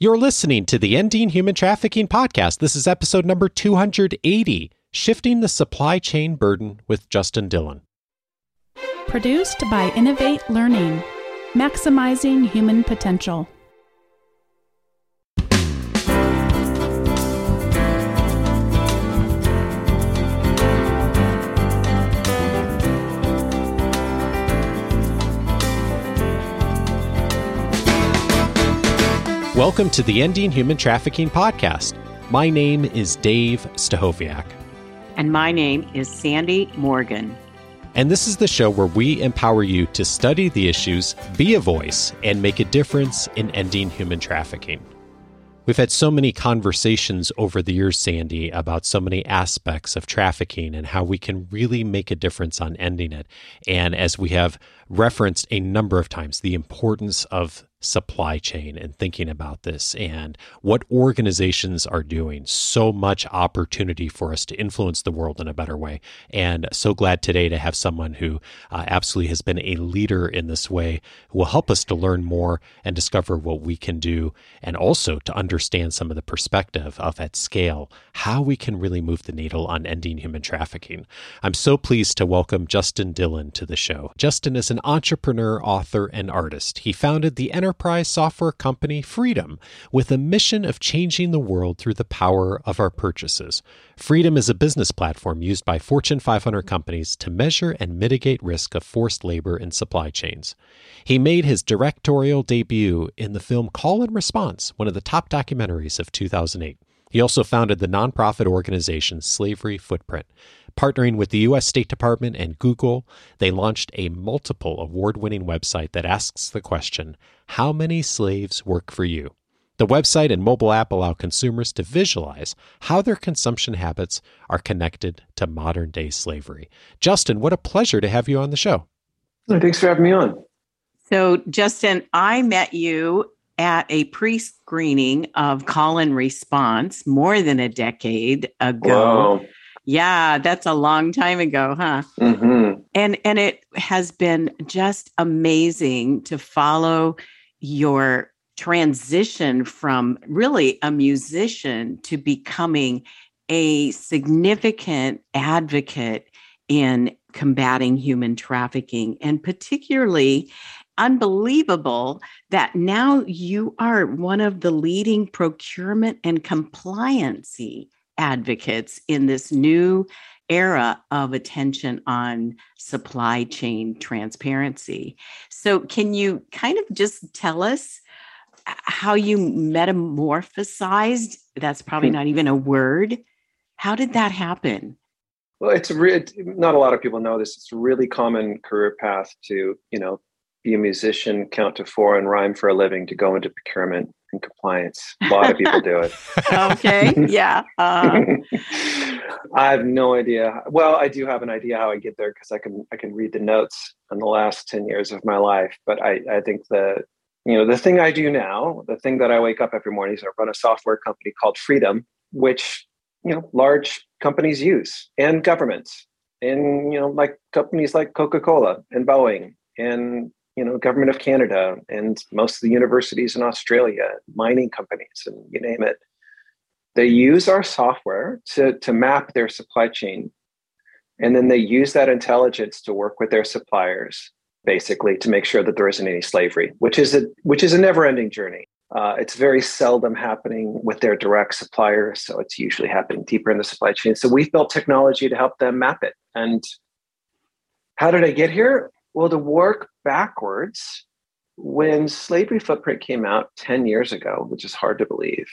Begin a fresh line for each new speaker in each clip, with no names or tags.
You're listening to the Ending Human Trafficking Podcast. This is episode number 280 Shifting the Supply Chain Burden with Justin Dillon.
Produced by Innovate Learning, maximizing human potential.
Welcome to the Ending Human Trafficking Podcast. My name is Dave Stachowiak.
And my name is Sandy Morgan.
And this is the show where we empower you to study the issues, be a voice, and make a difference in ending human trafficking. We've had so many conversations over the years, Sandy, about so many aspects of trafficking and how we can really make a difference on ending it. And as we have referenced a number of times, the importance of supply chain and thinking about this and what organizations are doing. So much opportunity for us to influence the world in a better way. And so glad today to have someone who uh, absolutely has been a leader in this way who will help us to learn more and discover what we can do and also to understand some of the perspective of at scale how we can really move the needle on ending human trafficking. I'm so pleased to welcome Justin Dillon to the show. Justin is an entrepreneur, author, and artist. He founded the enterprise software company Freedom with a mission of changing the world through the power of our purchases. Freedom is a business platform used by Fortune 500 companies to measure and mitigate risk of forced labor in supply chains. He made his directorial debut in the film Call and Response, one of the top documentaries of 2008. He also founded the nonprofit organization Slavery Footprint. Partnering with the U.S. State Department and Google, they launched a multiple award winning website that asks the question How many slaves work for you? The website and mobile app allow consumers to visualize how their consumption habits are connected to modern day slavery. Justin, what a pleasure to have you on the show.
Thanks for having me on.
So, Justin, I met you at a pre screening of Call and Response more than a decade ago.
Wow.
Yeah, that's a long time ago, huh?
Mm-hmm.
And and it has been just amazing to follow your transition from really a musician to becoming a significant advocate in combating human trafficking and particularly unbelievable that now you are one of the leading procurement and compliancy advocates in this new era of attention on supply chain transparency. So, can you kind of just tell us uh, how you metamorphosized? That's probably hmm. not even a word. How did that happen?
Well, it's re- not a lot of people know this. It's a really common career path to, you know, be a musician, count to four, and rhyme for a living to go into procurement and compliance. A lot of people do it.
okay. Yeah. Uh,
I have no idea. Well, I do have an idea how I get there because I can I can read the notes on the last ten years of my life. But I I think the you know the thing I do now, the thing that I wake up every morning is I run a software company called Freedom, which you know large companies use and governments and you know like companies like Coca Cola and Boeing and you know, government of Canada and most of the universities in Australia, mining companies, and you name it. They use our software to, to map their supply chain. And then they use that intelligence to work with their suppliers, basically, to make sure that there isn't any slavery, which is a which is a never-ending journey. Uh, it's very seldom happening with their direct suppliers, so it's usually happening deeper in the supply chain. So we've built technology to help them map it. And how did I get here? Well, to work backwards, when Slavery Footprint came out 10 years ago, which is hard to believe,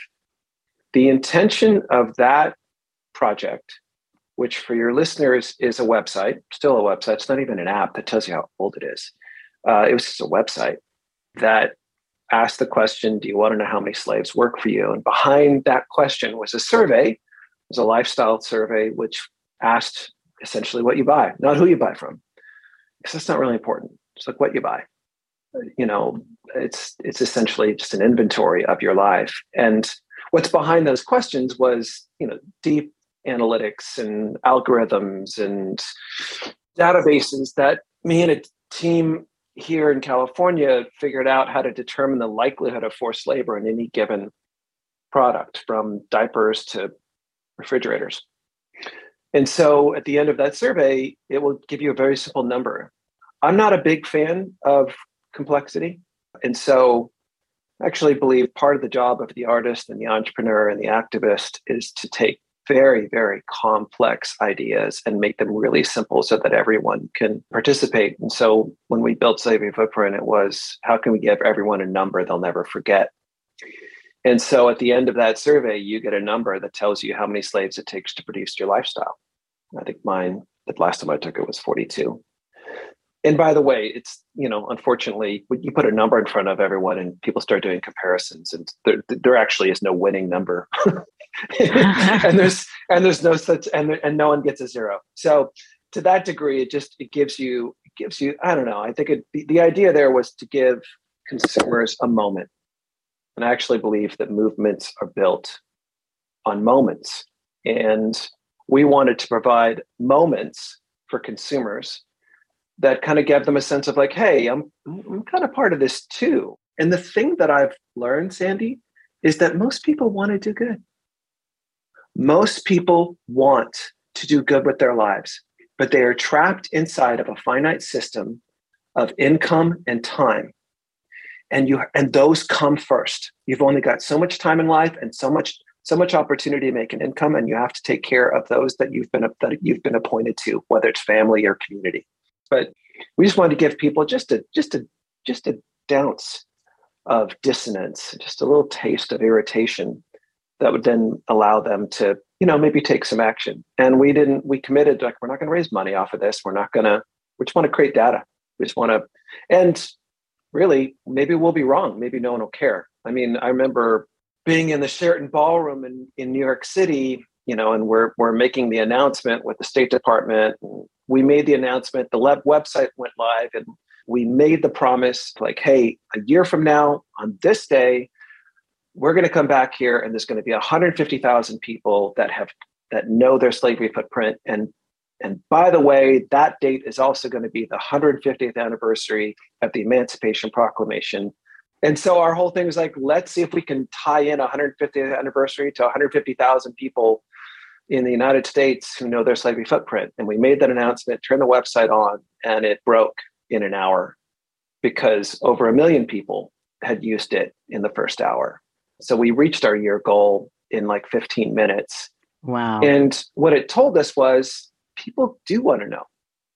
the intention of that project, which for your listeners is a website, still a website, it's not even an app that tells you how old it is. Uh, it was just a website that asked the question Do you want to know how many slaves work for you? And behind that question was a survey, it was a lifestyle survey, which asked essentially what you buy, not who you buy from because that's not really important. It's like what you buy. You know, it's it's essentially just an inventory of your life. And what's behind those questions was, you know, deep analytics and algorithms and databases that me and a team here in California figured out how to determine the likelihood of forced labor in any given product, from diapers to refrigerators. And so at the end of that survey, it will give you a very simple number. I'm not a big fan of complexity. And so I actually believe part of the job of the artist and the entrepreneur and the activist is to take very, very complex ideas and make them really simple so that everyone can participate. And so when we built Slavery Footprint, it was how can we give everyone a number they'll never forget? And so at the end of that survey, you get a number that tells you how many slaves it takes to produce your lifestyle. I think mine, the last time I took it was 42 and by the way, it's you know, unfortunately, you put a number in front of everyone, and people start doing comparisons, and there, there actually is no winning number, and there's and there's no such and and no one gets a zero. So to that degree, it just it gives you it gives you I don't know. I think it, the, the idea there was to give consumers a moment, and I actually believe that movements are built on moments, and we wanted to provide moments for consumers that kind of gave them a sense of like, hey, I'm I'm kind of part of this too. And the thing that I've learned, Sandy, is that most people want to do good. Most people want to do good with their lives, but they are trapped inside of a finite system of income and time. And you and those come first. You've only got so much time in life and so much so much opportunity to make an income and you have to take care of those that you've been that you've been appointed to whether it's family or community but we just wanted to give people just a just a just a dounce of dissonance, just a little taste of irritation that would then allow them to, you know, maybe take some action. And we didn't, we committed like we're not going to raise money off of this. We're not going to, we just want to create data. We just want to, and really, maybe we'll be wrong. Maybe no one will care. I mean, I remember being in the Sheraton Ballroom in, in New York City, you know, and we're we're making the announcement with the State Department. We made the announcement. The website went live, and we made the promise, like, hey, a year from now on this day, we're going to come back here, and there's going to be 150,000 people that have that know their slavery footprint. And and by the way, that date is also going to be the 150th anniversary of the Emancipation Proclamation. And so our whole thing was like, let's see if we can tie in 150th anniversary to 150,000 people in the United States who know their slavery footprint. And we made that announcement, turned the website on, and it broke in an hour because over a million people had used it in the first hour. So we reached our year goal in like 15 minutes.
Wow.
And what it told us was people do want to know.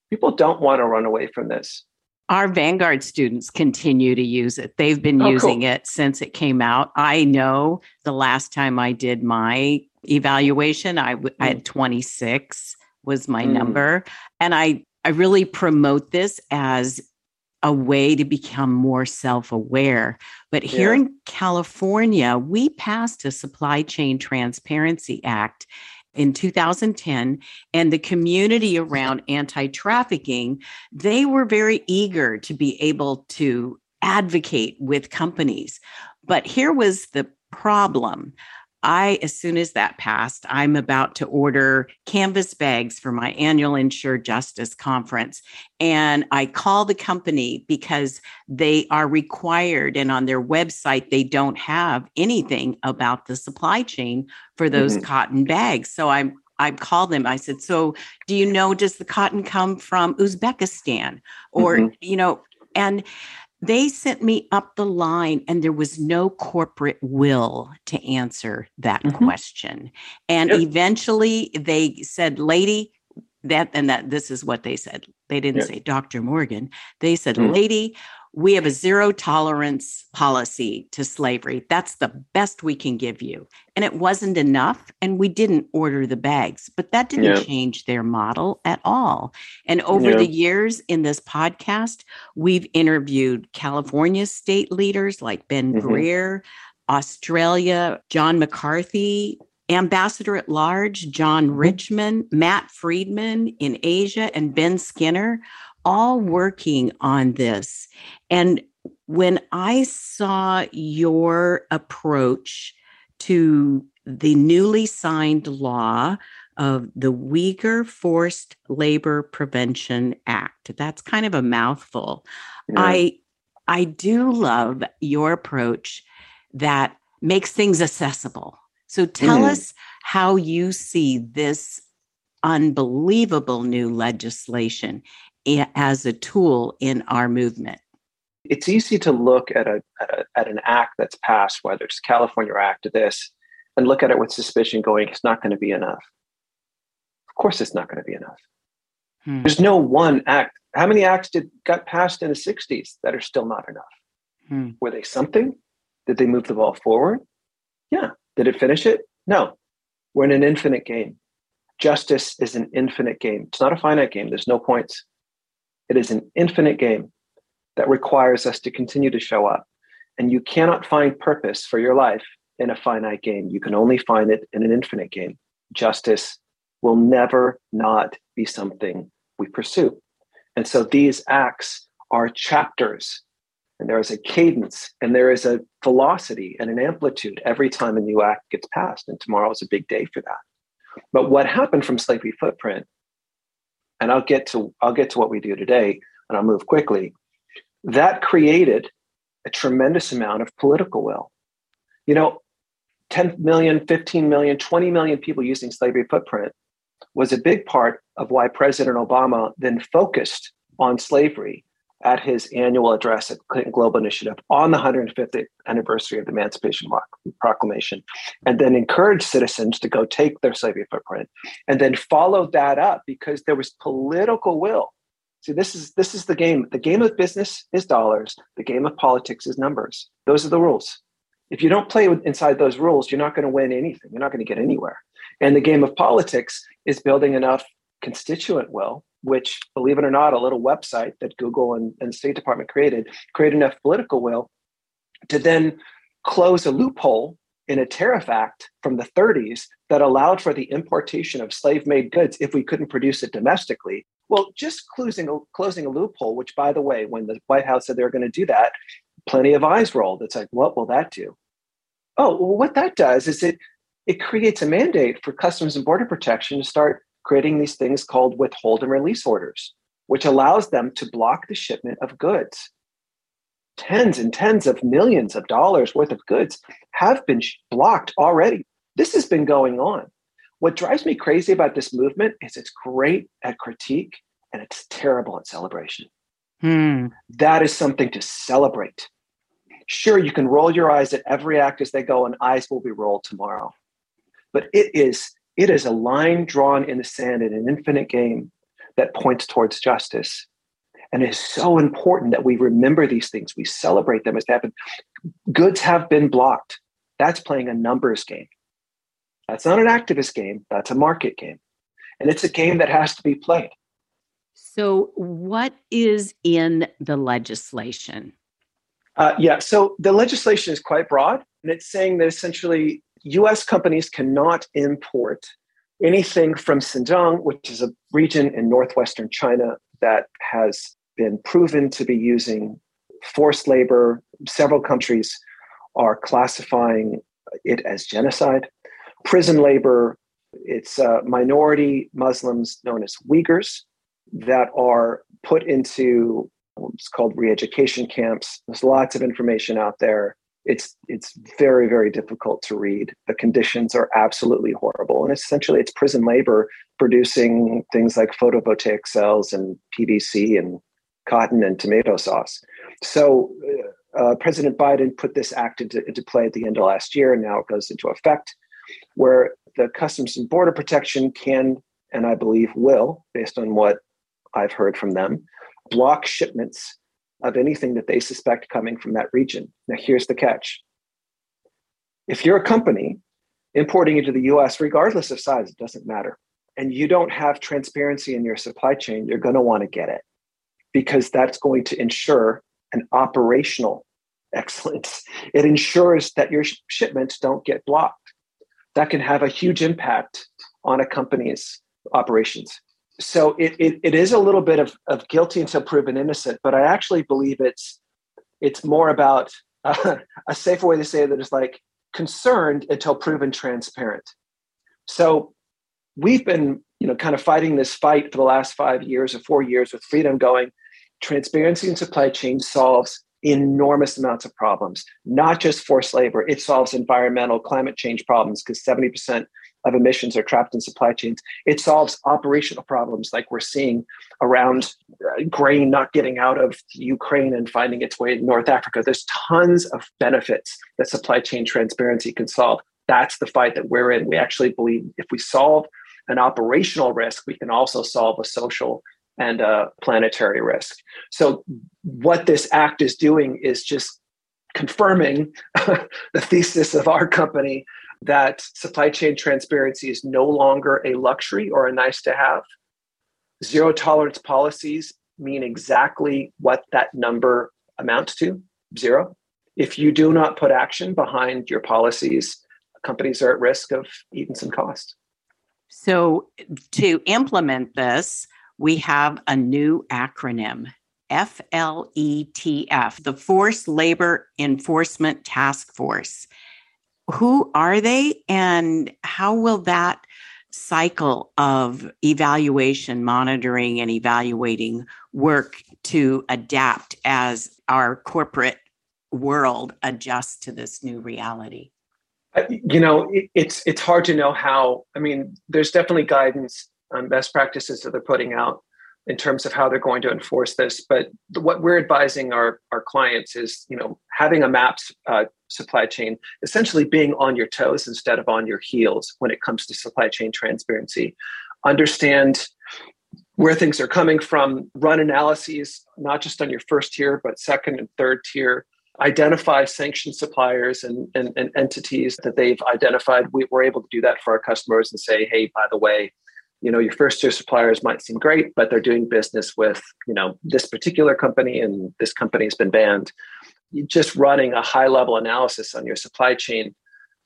People don't want to run away from this.
Our Vanguard students continue to use it. They've been oh, using cool. it since it came out. I know the last time I did my evaluation, I, w- mm. I had 26 was my mm. number. And I, I really promote this as a way to become more self aware. But here yeah. in California, we passed a Supply Chain Transparency Act in 2010 and the community around anti-trafficking they were very eager to be able to advocate with companies. But here was the problem I, as soon as that passed, I'm about to order canvas bags for my annual Ensure Justice conference. And I call the company because they are required, and on their website, they don't have anything about the supply chain for those mm-hmm. cotton bags. So I'm I called them. I said, "So, do you know does the cotton come from Uzbekistan or mm-hmm. you know?" And they sent me up the line and there was no corporate will to answer that mm-hmm. question and yep. eventually they said lady that and that this is what they said they didn't yep. say dr morgan they said mm-hmm. lady we have a zero tolerance policy to slavery. That's the best we can give you. And it wasn't enough. And we didn't order the bags, but that didn't yeah. change their model at all. And over yeah. the years in this podcast, we've interviewed California state leaders like Ben mm-hmm. Greer, Australia, John McCarthy, Ambassador at Large, John mm-hmm. Richmond, Matt Friedman in Asia, and Ben Skinner all working on this. And when I saw your approach to the newly signed law of the Uyghur Forced Labor Prevention Act. That's kind of a mouthful. Yeah. I I do love your approach that makes things accessible. So tell mm. us how you see this unbelievable new legislation as a tool in our movement.
It's easy to look at a, at, a, at an act that's passed, whether it's California Act or this, and look at it with suspicion, going, "It's not going to be enough." Of course, it's not going to be enough. Hmm. There's no one act. How many acts did got passed in the '60s that are still not enough? Hmm. Were they something? Did they move the ball forward? Yeah. Did it finish it? No. We're in an infinite game. Justice is an infinite game. It's not a finite game. There's no points. It is an infinite game that requires us to continue to show up. And you cannot find purpose for your life in a finite game. You can only find it in an infinite game. Justice will never not be something we pursue. And so these acts are chapters, and there is a cadence, and there is a velocity and an amplitude every time a new act gets passed. And tomorrow is a big day for that. But what happened from slavery footprint, and I'll get to I'll get to what we do today, and I'll move quickly. That created a tremendous amount of political will. You know, 10 million, 15 million, 20 million people using slavery footprint was a big part of why President Obama then focused on slavery at his annual address at Clinton Global Initiative on the 150th anniversary of the Emancipation Proclamation, and then encouraged citizens to go take their slavery footprint, and then followed that up because there was political will. See, this is this is the game. The game of business is dollars. The game of politics is numbers. Those are the rules. If you don't play inside those rules, you're not going to win anything. You're not going to get anywhere. And the game of politics is building enough constituent will which, believe it or not, a little website that Google and, and State Department created, create enough political will to then close a loophole in a tariff act from the 30s that allowed for the importation of slave made goods if we couldn't produce it domestically. Well, just closing a, closing a loophole, which, by the way, when the White House said they were going to do that, plenty of eyes rolled. It's like, what will that do? Oh, well, what that does is it it creates a mandate for Customs and Border Protection to start creating these things called withhold and release orders, which allows them to block the shipment of goods. Tens and tens of millions of dollars worth of goods have been blocked already. This has been going on. What drives me crazy about this movement is it's great at critique and it's terrible at celebration. Hmm. That is something to celebrate. Sure, you can roll your eyes at every act as they go, and eyes will be rolled tomorrow. But it is it is a line drawn in the sand in an infinite game that points towards justice. And it is so important that we remember these things, we celebrate them as they happen. Goods have been blocked. That's playing a numbers game. That's not an activist game, that's a market game. And it's a game that has to be played.
So, what is in the legislation?
Uh, yeah, so the legislation is quite broad, and it's saying that essentially US companies cannot import anything from Xinjiang, which is a region in northwestern China that has been proven to be using forced labor. Several countries are classifying it as genocide. Prison labor, it's uh, minority Muslims known as Uyghurs that are put into what's called re education camps. There's lots of information out there it's it's very very difficult to read. The conditions are absolutely horrible. And essentially it's prison labor producing things like photovoltaic cells and pvc and cotton and tomato sauce. So uh, uh, president biden put this act into, into play at the end of last year and now it goes into effect where the customs and border protection can and i believe will based on what i've heard from them block shipments of anything that they suspect coming from that region. Now, here's the catch if you're a company importing into the US, regardless of size, it doesn't matter, and you don't have transparency in your supply chain, you're going to want to get it because that's going to ensure an operational excellence. It ensures that your sh- shipments don't get blocked. That can have a huge impact on a company's operations so it, it, it is a little bit of, of guilty until proven innocent, but I actually believe it's it's more about uh, a safer way to say that is like concerned until proven transparent. So we've been, you know, kind of fighting this fight for the last five years or four years with freedom going. Transparency in supply chain solves enormous amounts of problems, not just forced labor. It solves environmental climate change problems because 70% of emissions are trapped in supply chains. It solves operational problems like we're seeing around uh, grain not getting out of Ukraine and finding its way to North Africa. There's tons of benefits that supply chain transparency can solve. That's the fight that we're in. We actually believe if we solve an operational risk, we can also solve a social and a planetary risk. So, what this act is doing is just confirming the thesis of our company that supply chain transparency is no longer a luxury or a nice to have. Zero tolerance policies mean exactly what that number amounts to zero. If you do not put action behind your policies, companies are at risk of eating some cost.
So, to implement this, we have a new acronym FLETF, the Forced Labor Enforcement Task Force. Who are they and how will that cycle of evaluation, monitoring, and evaluating work to adapt as our corporate world adjusts to this new reality?
You know, it's it's hard to know how. I mean, there's definitely guidance on best practices that they're putting out in terms of how they're going to enforce this. But what we're advising our, our clients is, you know, having a maps uh, supply chain, essentially being on your toes instead of on your heels when it comes to supply chain transparency. Understand where things are coming from, run analyses, not just on your first tier, but second and third tier. Identify sanctioned suppliers and, and, and entities that they've identified. We, we're able to do that for our customers and say, hey, by the way, you know your first tier suppliers might seem great but they're doing business with you know this particular company and this company has been banned. Just running a high level analysis on your supply chain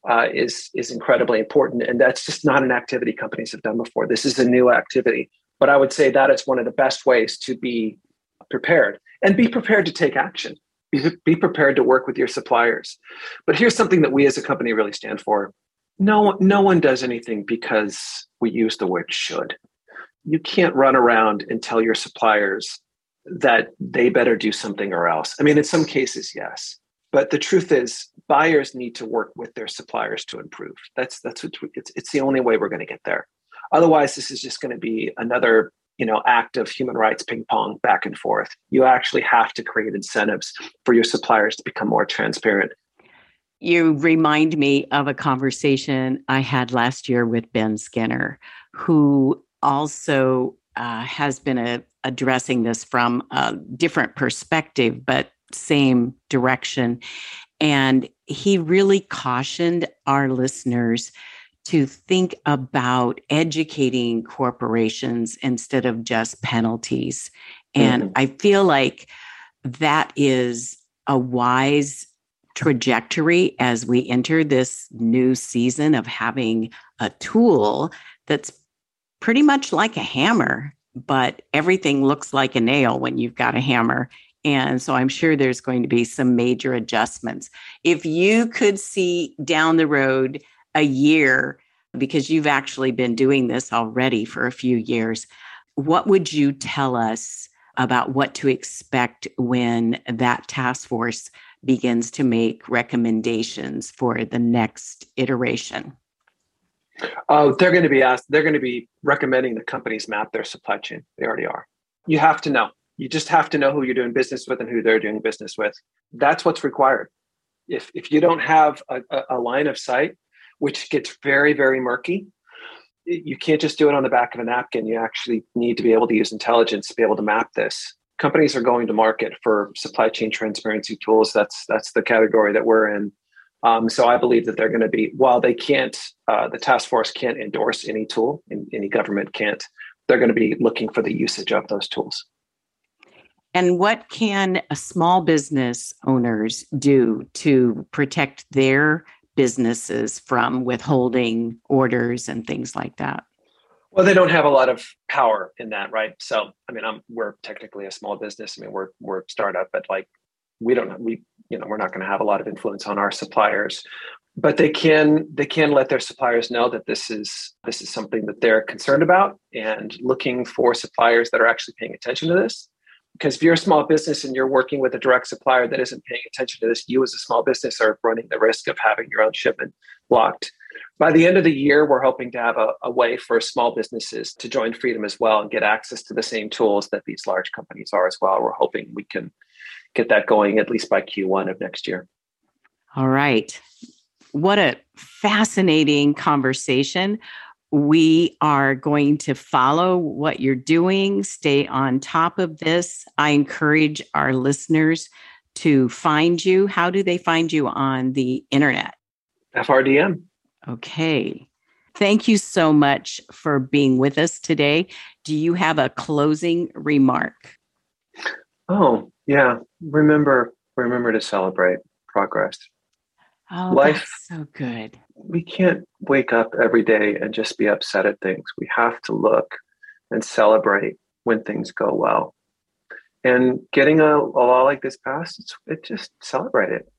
uh, is is incredibly important and that's just not an activity companies have done before. This is a new activity. But i would say that is one of the best ways to be prepared and be prepared to take action. Be prepared to work with your suppliers. But here's something that we as a company really stand for no no one does anything because we use the word should. You can't run around and tell your suppliers that they better do something or else. I mean in some cases yes. But the truth is buyers need to work with their suppliers to improve. That's that's what it's, it's the only way we're going to get there. Otherwise this is just going to be another you know act of human rights ping pong back and forth. You actually have to create incentives for your suppliers to become more transparent
you remind me of a conversation I had last year with Ben Skinner, who also uh, has been a, addressing this from a different perspective, but same direction. And he really cautioned our listeners to think about educating corporations instead of just penalties. And mm-hmm. I feel like that is a wise trajectory as we enter this new season of having a tool that's pretty much like a hammer, but everything looks like a nail when you've got a hammer. And so I'm sure there's going to be some major adjustments. If you could see down the road a year, because you've actually been doing this already for a few years, what would you tell us about what to expect when that task force begins to make recommendations for the next iteration?
Oh, they're going to be asked, they're going to be recommending the companies map their supply chain. They already are. You have to know. You just have to know who you're doing business with and who they're doing business with. That's what's required. If, if you don't have a, a line of sight, which gets very, very murky, you can't just do it on the back of a napkin. You actually need to be able to use intelligence to be able to map this companies are going to market for supply chain transparency tools. That's that's the category that we're in. Um, so I believe that they're going to be while they can't, uh, the task force can't endorse any tool, and any government can't. They're going to be looking for the usage of those tools.
And what can small business owners do to protect their businesses from withholding orders and things like that?
Well, they don't have a lot of power in that, right? So, I mean, I'm we're technically a small business. I mean, we're we're startup, but like we don't we you know we're not going to have a lot of influence on our suppliers. but they can they can let their suppliers know that this is this is something that they're concerned about and looking for suppliers that are actually paying attention to this because if you're a small business and you're working with a direct supplier that isn't paying attention to this you as a small business are running the risk of having your own shipment blocked by the end of the year we're hoping to have a, a way for small businesses to join freedom as well and get access to the same tools that these large companies are as well we're hoping we can get that going at least by q1 of next year
all right what a fascinating conversation. We are going to follow what you're doing, stay on top of this. I encourage our listeners to find you. How do they find you on the internet?
FRDM.
Okay. Thank you so much for being with us today. Do you have a closing remark?
Oh, yeah. Remember remember to celebrate progress.
Oh, life so good.
We can't wake up every day and just be upset at things. We have to look and celebrate when things go well. And getting a, a law like this passed, it's, it just celebrate it.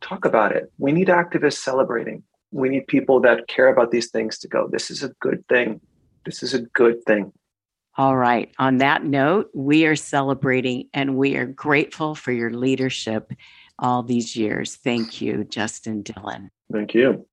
Talk about it. We need activists celebrating. We need people that care about these things to go, this is a good thing. This is a good thing.
All right. On that note, we are celebrating and we are grateful for your leadership all these years. Thank you, Justin Dillon.
Thank you.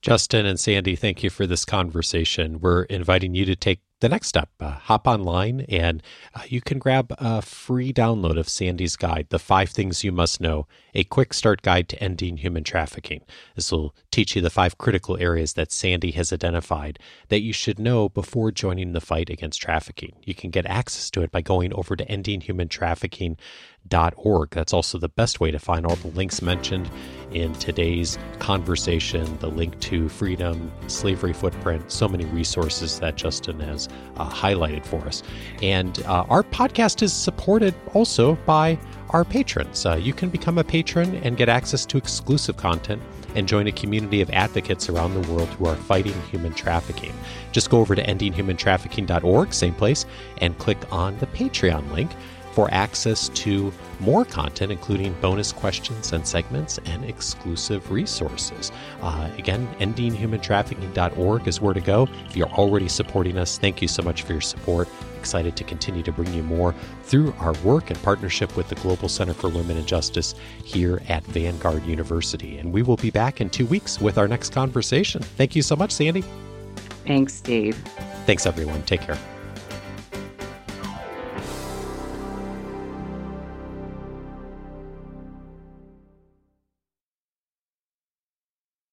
Justin and Sandy, thank you for this conversation. We're inviting you to take the next step. Uh, hop online and uh, you can grab a free download of Sandy's guide, The Five Things You Must Know, a quick start guide to ending human trafficking. This will teach you the five critical areas that Sandy has identified that you should know before joining the fight against trafficking. You can get access to it by going over to endinghumantrafficking.org. That's also the best way to find all the links mentioned in today's conversation the link to freedom, slavery footprint, so many resources that Justin has uh, highlighted for us. And uh, our podcast is supported also by our patrons. Uh, you can become a patron and get access to exclusive content and join a community of advocates around the world who are fighting human trafficking. Just go over to endinghumantrafficking.org, same place, and click on the Patreon link for access to more content, including bonus questions and segments and exclusive resources. Uh, again, endinghumantrafficking.org is where to go. If you're already supporting us, thank you so much for your support. Excited to continue to bring you more through our work and partnership with the Global Center for Women and Justice here at Vanguard University. And we will be back in two weeks with our next conversation. Thank you so much, Sandy.
Thanks, Dave.
Thanks, everyone. Take care.